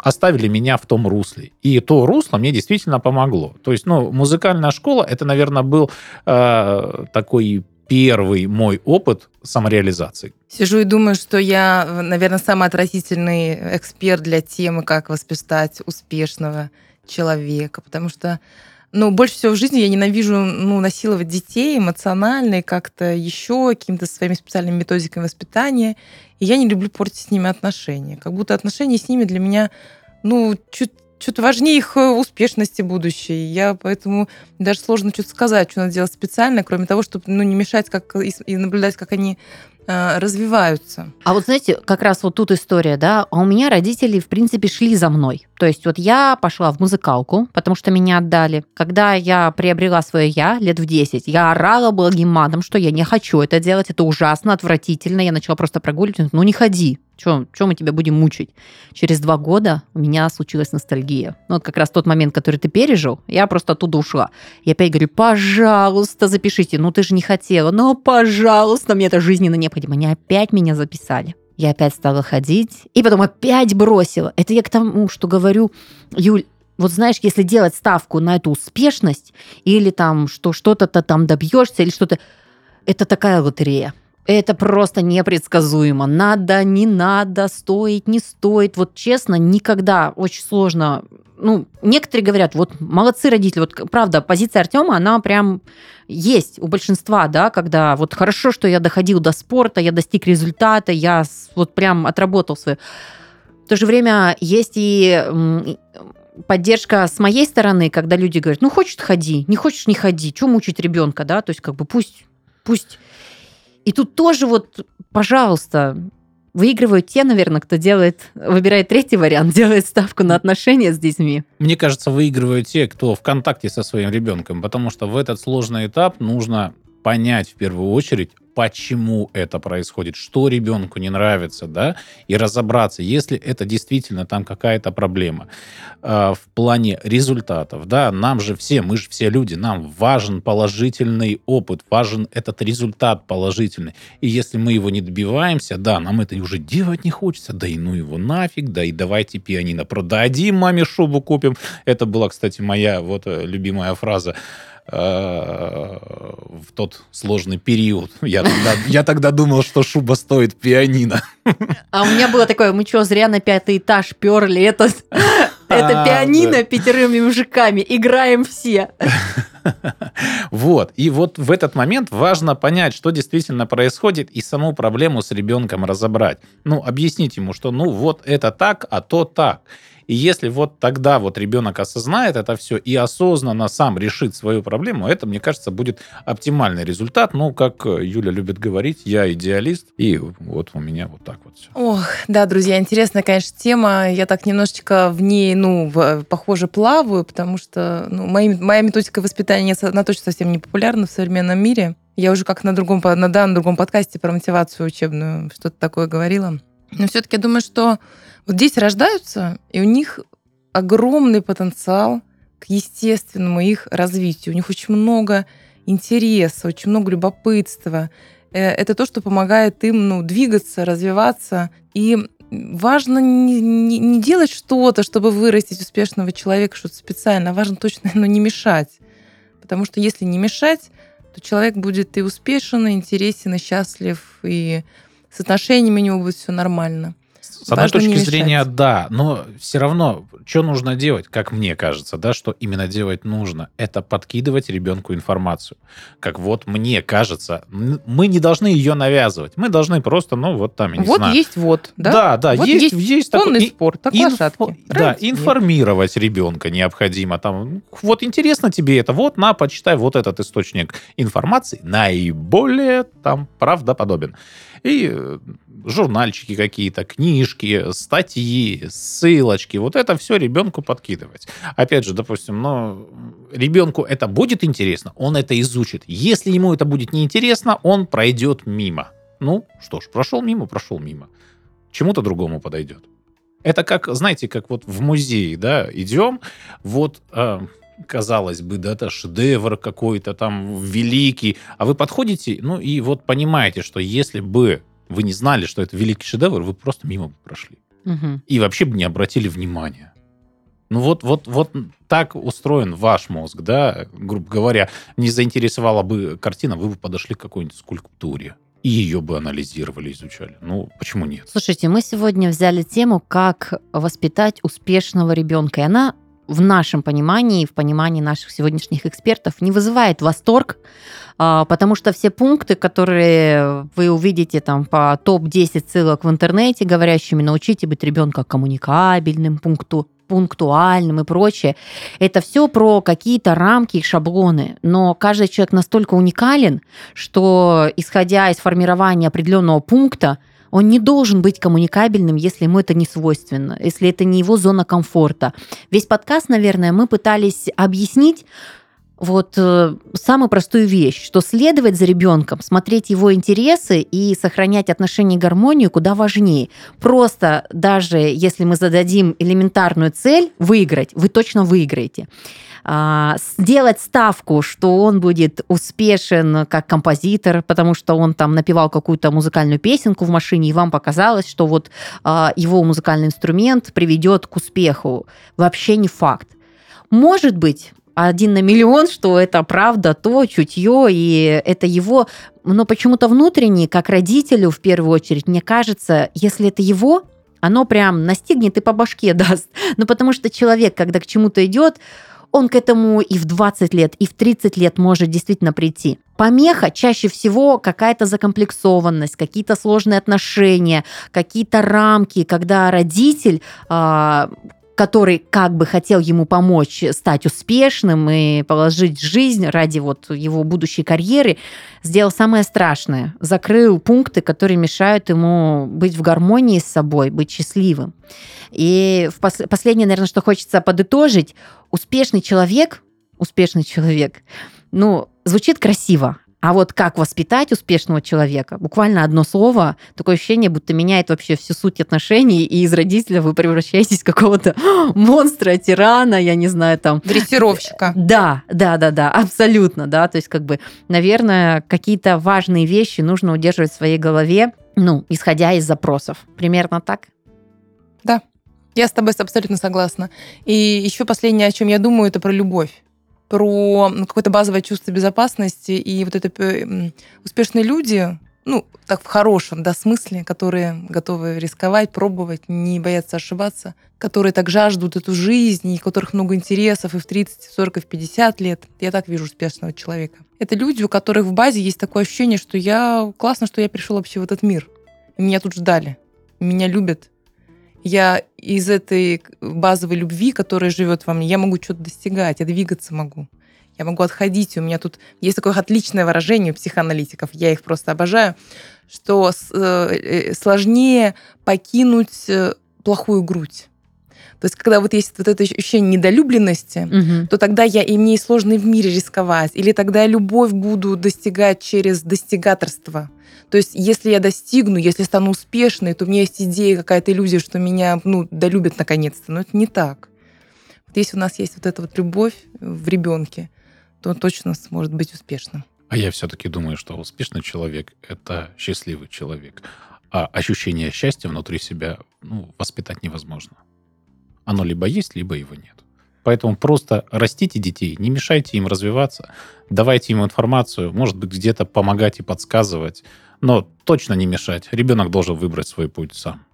Speaker 3: оставили меня в том русле. И то русло мне действительно помогло. То есть, ну, музыкальная школа, это, наверное, был э, такой первый мой опыт самореализации.
Speaker 2: Сижу и думаю, что я, наверное, самый отвратительный эксперт для темы, как воспитать успешного человека, потому что ну, больше всего в жизни я ненавижу ну, насиловать детей эмоционально и как-то еще какими-то своими специальными методиками воспитания. И я не люблю портить с ними отношения. Как будто отношения с ними для меня, ну, чуть что-то важнее их э, успешности будущей. Я поэтому даже сложно что-то сказать, что надо делать специально, кроме того, чтобы ну, не мешать как, и, и наблюдать, как они э, развиваются.
Speaker 1: А вот знаете, как раз вот тут история, да, а у меня родители, в принципе, шли за мной. То есть вот я пошла в музыкалку, потому что меня отдали. Когда я приобрела свое я лет в 10, я орала благим матом, что я не хочу это делать, это ужасно, отвратительно. Я начала просто прогуливать, ну не ходи, чем мы тебя будем мучить? Через два года у меня случилась ностальгия. Ну, вот как раз тот момент, который ты пережил, я просто оттуда ушла. Я опять говорю, пожалуйста, запишите. Ну, ты же не хотела. Ну, пожалуйста, мне это жизненно необходимо. Они опять меня записали. Я опять стала ходить, и потом опять бросила. Это я к тому, что говорю, Юль, вот знаешь, если делать ставку на эту успешность, или там, что что-то-то там добьешься, или что-то, это такая лотерея. Это просто непредсказуемо. Надо, не надо, стоит, не стоит. Вот честно, никогда очень сложно. Ну, некоторые говорят, вот молодцы родители. Вот правда, позиция Артема, она прям есть у большинства, да, когда вот хорошо, что я доходил до спорта, я достиг результата, я вот прям отработал свое. В то же время есть и поддержка с моей стороны, когда люди говорят, ну хочешь ходи, не хочешь не ходи, что мучить ребенка, да, то есть как бы пусть, пусть. И тут тоже вот, пожалуйста, выигрывают те, наверное, кто делает, выбирает третий вариант, делает ставку на отношения с детьми.
Speaker 3: Мне кажется, выигрывают те, кто в контакте со своим ребенком, потому что в этот сложный этап нужно понять в первую очередь, почему это происходит, что ребенку не нравится, да, и разобраться, если это действительно там какая-то проблема. Э, в плане результатов, да, нам же все, мы же все люди, нам важен положительный опыт, важен этот результат положительный, и если мы его не добиваемся, да, нам это уже делать не хочется, да и ну его нафиг, да и давайте пианино продадим, маме шубу купим, это была, кстати, моя вот э, любимая фраза, в тот сложный период. Я тогда, я тогда думал, что шуба стоит пианино.
Speaker 1: А у меня было такое, мы что, зря на пятый этаж перли это, это а, пианино пятерыми мужиками, играем все.
Speaker 3: Вот. И вот в этот момент важно понять, что действительно происходит, и саму проблему с ребенком разобрать. Ну, объяснить ему, что ну вот это так, а то так. И если вот тогда вот ребенок осознает это все и осознанно сам решит свою проблему, это, мне кажется, будет оптимальный результат. Ну, как э, Юля любит говорить, я идеалист, и вот у меня вот так вот все.
Speaker 2: Ох, да, друзья, интересная, конечно, тема. Я так немножечко в ней, ну, похоже, плаваю, потому что ну, мои, моя методика воспитания, она точно совсем не популярна в современном мире. Я уже как на другом, на, да, на другом подкасте про мотивацию учебную что-то такое говорила. Но все-таки я думаю, что вот здесь рождаются, и у них огромный потенциал к естественному их развитию. У них очень много интереса, очень много любопытства. Э, это то, что помогает им ну, двигаться, развиваться. И важно не, не, не делать что-то, чтобы вырастить успешного человека, что-то специально. А важно точно ну, не мешать. Потому что если не мешать, то человек будет и успешен, и интересен, и счастлив, и с отношениями у него будет все нормально.
Speaker 3: С одной Важно точки зрения, да, но все равно, что нужно делать, как мне кажется, да, что именно делать нужно, это подкидывать ребенку информацию. Как вот мне кажется, мы не должны ее навязывать, мы должны просто, ну вот там, я не
Speaker 2: вот
Speaker 3: знаю.
Speaker 2: есть вот, да?
Speaker 3: Да, да,
Speaker 2: вот
Speaker 3: есть, есть, есть
Speaker 2: такой спорт, так инф...
Speaker 3: лошадки. Да, информировать ребенка необходимо. Там, вот интересно тебе это, вот на, почитай вот этот источник информации, наиболее там правдоподобен. И э, журнальчики какие-то, книжки, статьи, ссылочки. Вот это все ребенку подкидывать. Опять же, допустим, но ребенку это будет интересно, он это изучит. Если ему это будет неинтересно, он пройдет мимо. Ну, что ж, прошел мимо, прошел мимо. Чему-то другому подойдет. Это как, знаете, как вот в музее, да, идем, вот э, казалось бы, да, это шедевр какой-то там великий, а вы подходите, ну и вот понимаете, что если бы вы не знали, что это великий шедевр, вы просто мимо бы прошли. Угу. И вообще бы не обратили внимания. Ну вот, вот, вот так устроен ваш мозг, да, грубо говоря. Не заинтересовала бы картина, вы бы подошли к какой-нибудь скульптуре и ее бы анализировали, изучали. Ну, почему нет?
Speaker 1: Слушайте, мы сегодня взяли тему, как воспитать успешного ребенка. И она в нашем понимании, в понимании наших сегодняшних экспертов, не вызывает восторг, а, потому что все пункты, которые вы увидите там по топ-10 ссылок в интернете, говорящими научите быть ребенка коммуникабельным, пункту, пунктуальным и прочее. Это все про какие-то рамки и шаблоны. Но каждый человек настолько уникален, что, исходя из формирования определенного пункта, он не должен быть коммуникабельным, если ему это не свойственно, если это не его зона комфорта. Весь подкаст, наверное, мы пытались объяснить, вот э, самую простую вещь, что следовать за ребенком, смотреть его интересы и сохранять отношения и гармонию куда важнее. Просто даже если мы зададим элементарную цель выиграть, вы точно выиграете. А, сделать ставку, что он будет успешен как композитор, потому что он там напевал какую-то музыкальную песенку в машине, и вам показалось, что вот а, его музыкальный инструмент приведет к успеху. Вообще не факт. Может быть, один на миллион, что это правда, то чутье, и это его, но почему-то внутренне, как родителю в первую очередь, мне кажется, если это его, оно прям настигнет и по башке даст. Ну, потому что человек, когда к чему-то идет, он к этому и в 20 лет, и в 30 лет может действительно прийти. Помеха чаще всего какая-то закомплексованность, какие-то сложные отношения, какие-то рамки, когда родитель а, который как бы хотел ему помочь стать успешным и положить жизнь ради вот его будущей карьеры, сделал самое страшное. Закрыл пункты, которые мешают ему быть в гармонии с собой, быть счастливым. И в пос- последнее, наверное, что хочется подытожить, успешный человек, успешный человек, ну, звучит красиво, А вот как воспитать успешного человека, буквально одно слово, такое ощущение, будто меняет вообще всю суть отношений, и из родителя вы превращаетесь в какого-то монстра, тирана, я не знаю, там...
Speaker 2: Дрессировщика.
Speaker 1: Да, да, да, да, абсолютно, да. То есть, как бы, наверное, какие-то важные вещи нужно удерживать в своей голове, ну, исходя из запросов. Примерно так?
Speaker 2: Да, я с тобой абсолютно согласна. И еще последнее, о чем я думаю, это про любовь про ну, какое-то базовое чувство безопасности. И вот это успешные люди, ну, так в хорошем, да, смысле, которые готовы рисковать, пробовать, не бояться ошибаться, которые так жаждут эту жизнь, и у которых много интересов и в 30, и в 40, и в 50 лет. Я так вижу успешного человека. Это люди, у которых в базе есть такое ощущение, что я... Классно, что я пришел вообще в этот мир. Меня тут ждали. Меня любят, я из этой базовой любви, которая живет во мне, я могу что-то достигать, я двигаться могу. Я могу отходить. У меня тут есть такое отличное выражение у психоаналитиков, я их просто обожаю, что э, э, сложнее покинуть э, плохую грудь. То есть, когда вот есть вот это ощущение недолюбленности, угу. то тогда я и мне сложно в мире рисковать. Или тогда я любовь буду достигать через достигаторство. То есть, если я достигну, если стану успешной, то у меня есть идея, какая-то иллюзия, что меня ну, долюбят наконец-то. Но это не так. Вот если у нас есть вот эта вот любовь в ребенке, то он точно сможет быть успешным.
Speaker 3: А я все-таки думаю, что успешный человек — это счастливый человек. А ощущение счастья внутри себя ну, воспитать невозможно. Оно либо есть, либо его нет. Поэтому просто растите детей, не мешайте им развиваться, давайте им информацию, может быть, где-то помогать и подсказывать, но точно не мешать. Ребенок должен выбрать свой путь сам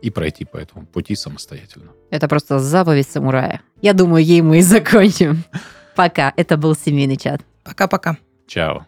Speaker 3: и пройти по этому пути самостоятельно.
Speaker 1: Это просто заповедь самурая. Я думаю, ей мы и закончим. Пока. Это был семейный чат.
Speaker 2: Пока-пока.
Speaker 3: Чао.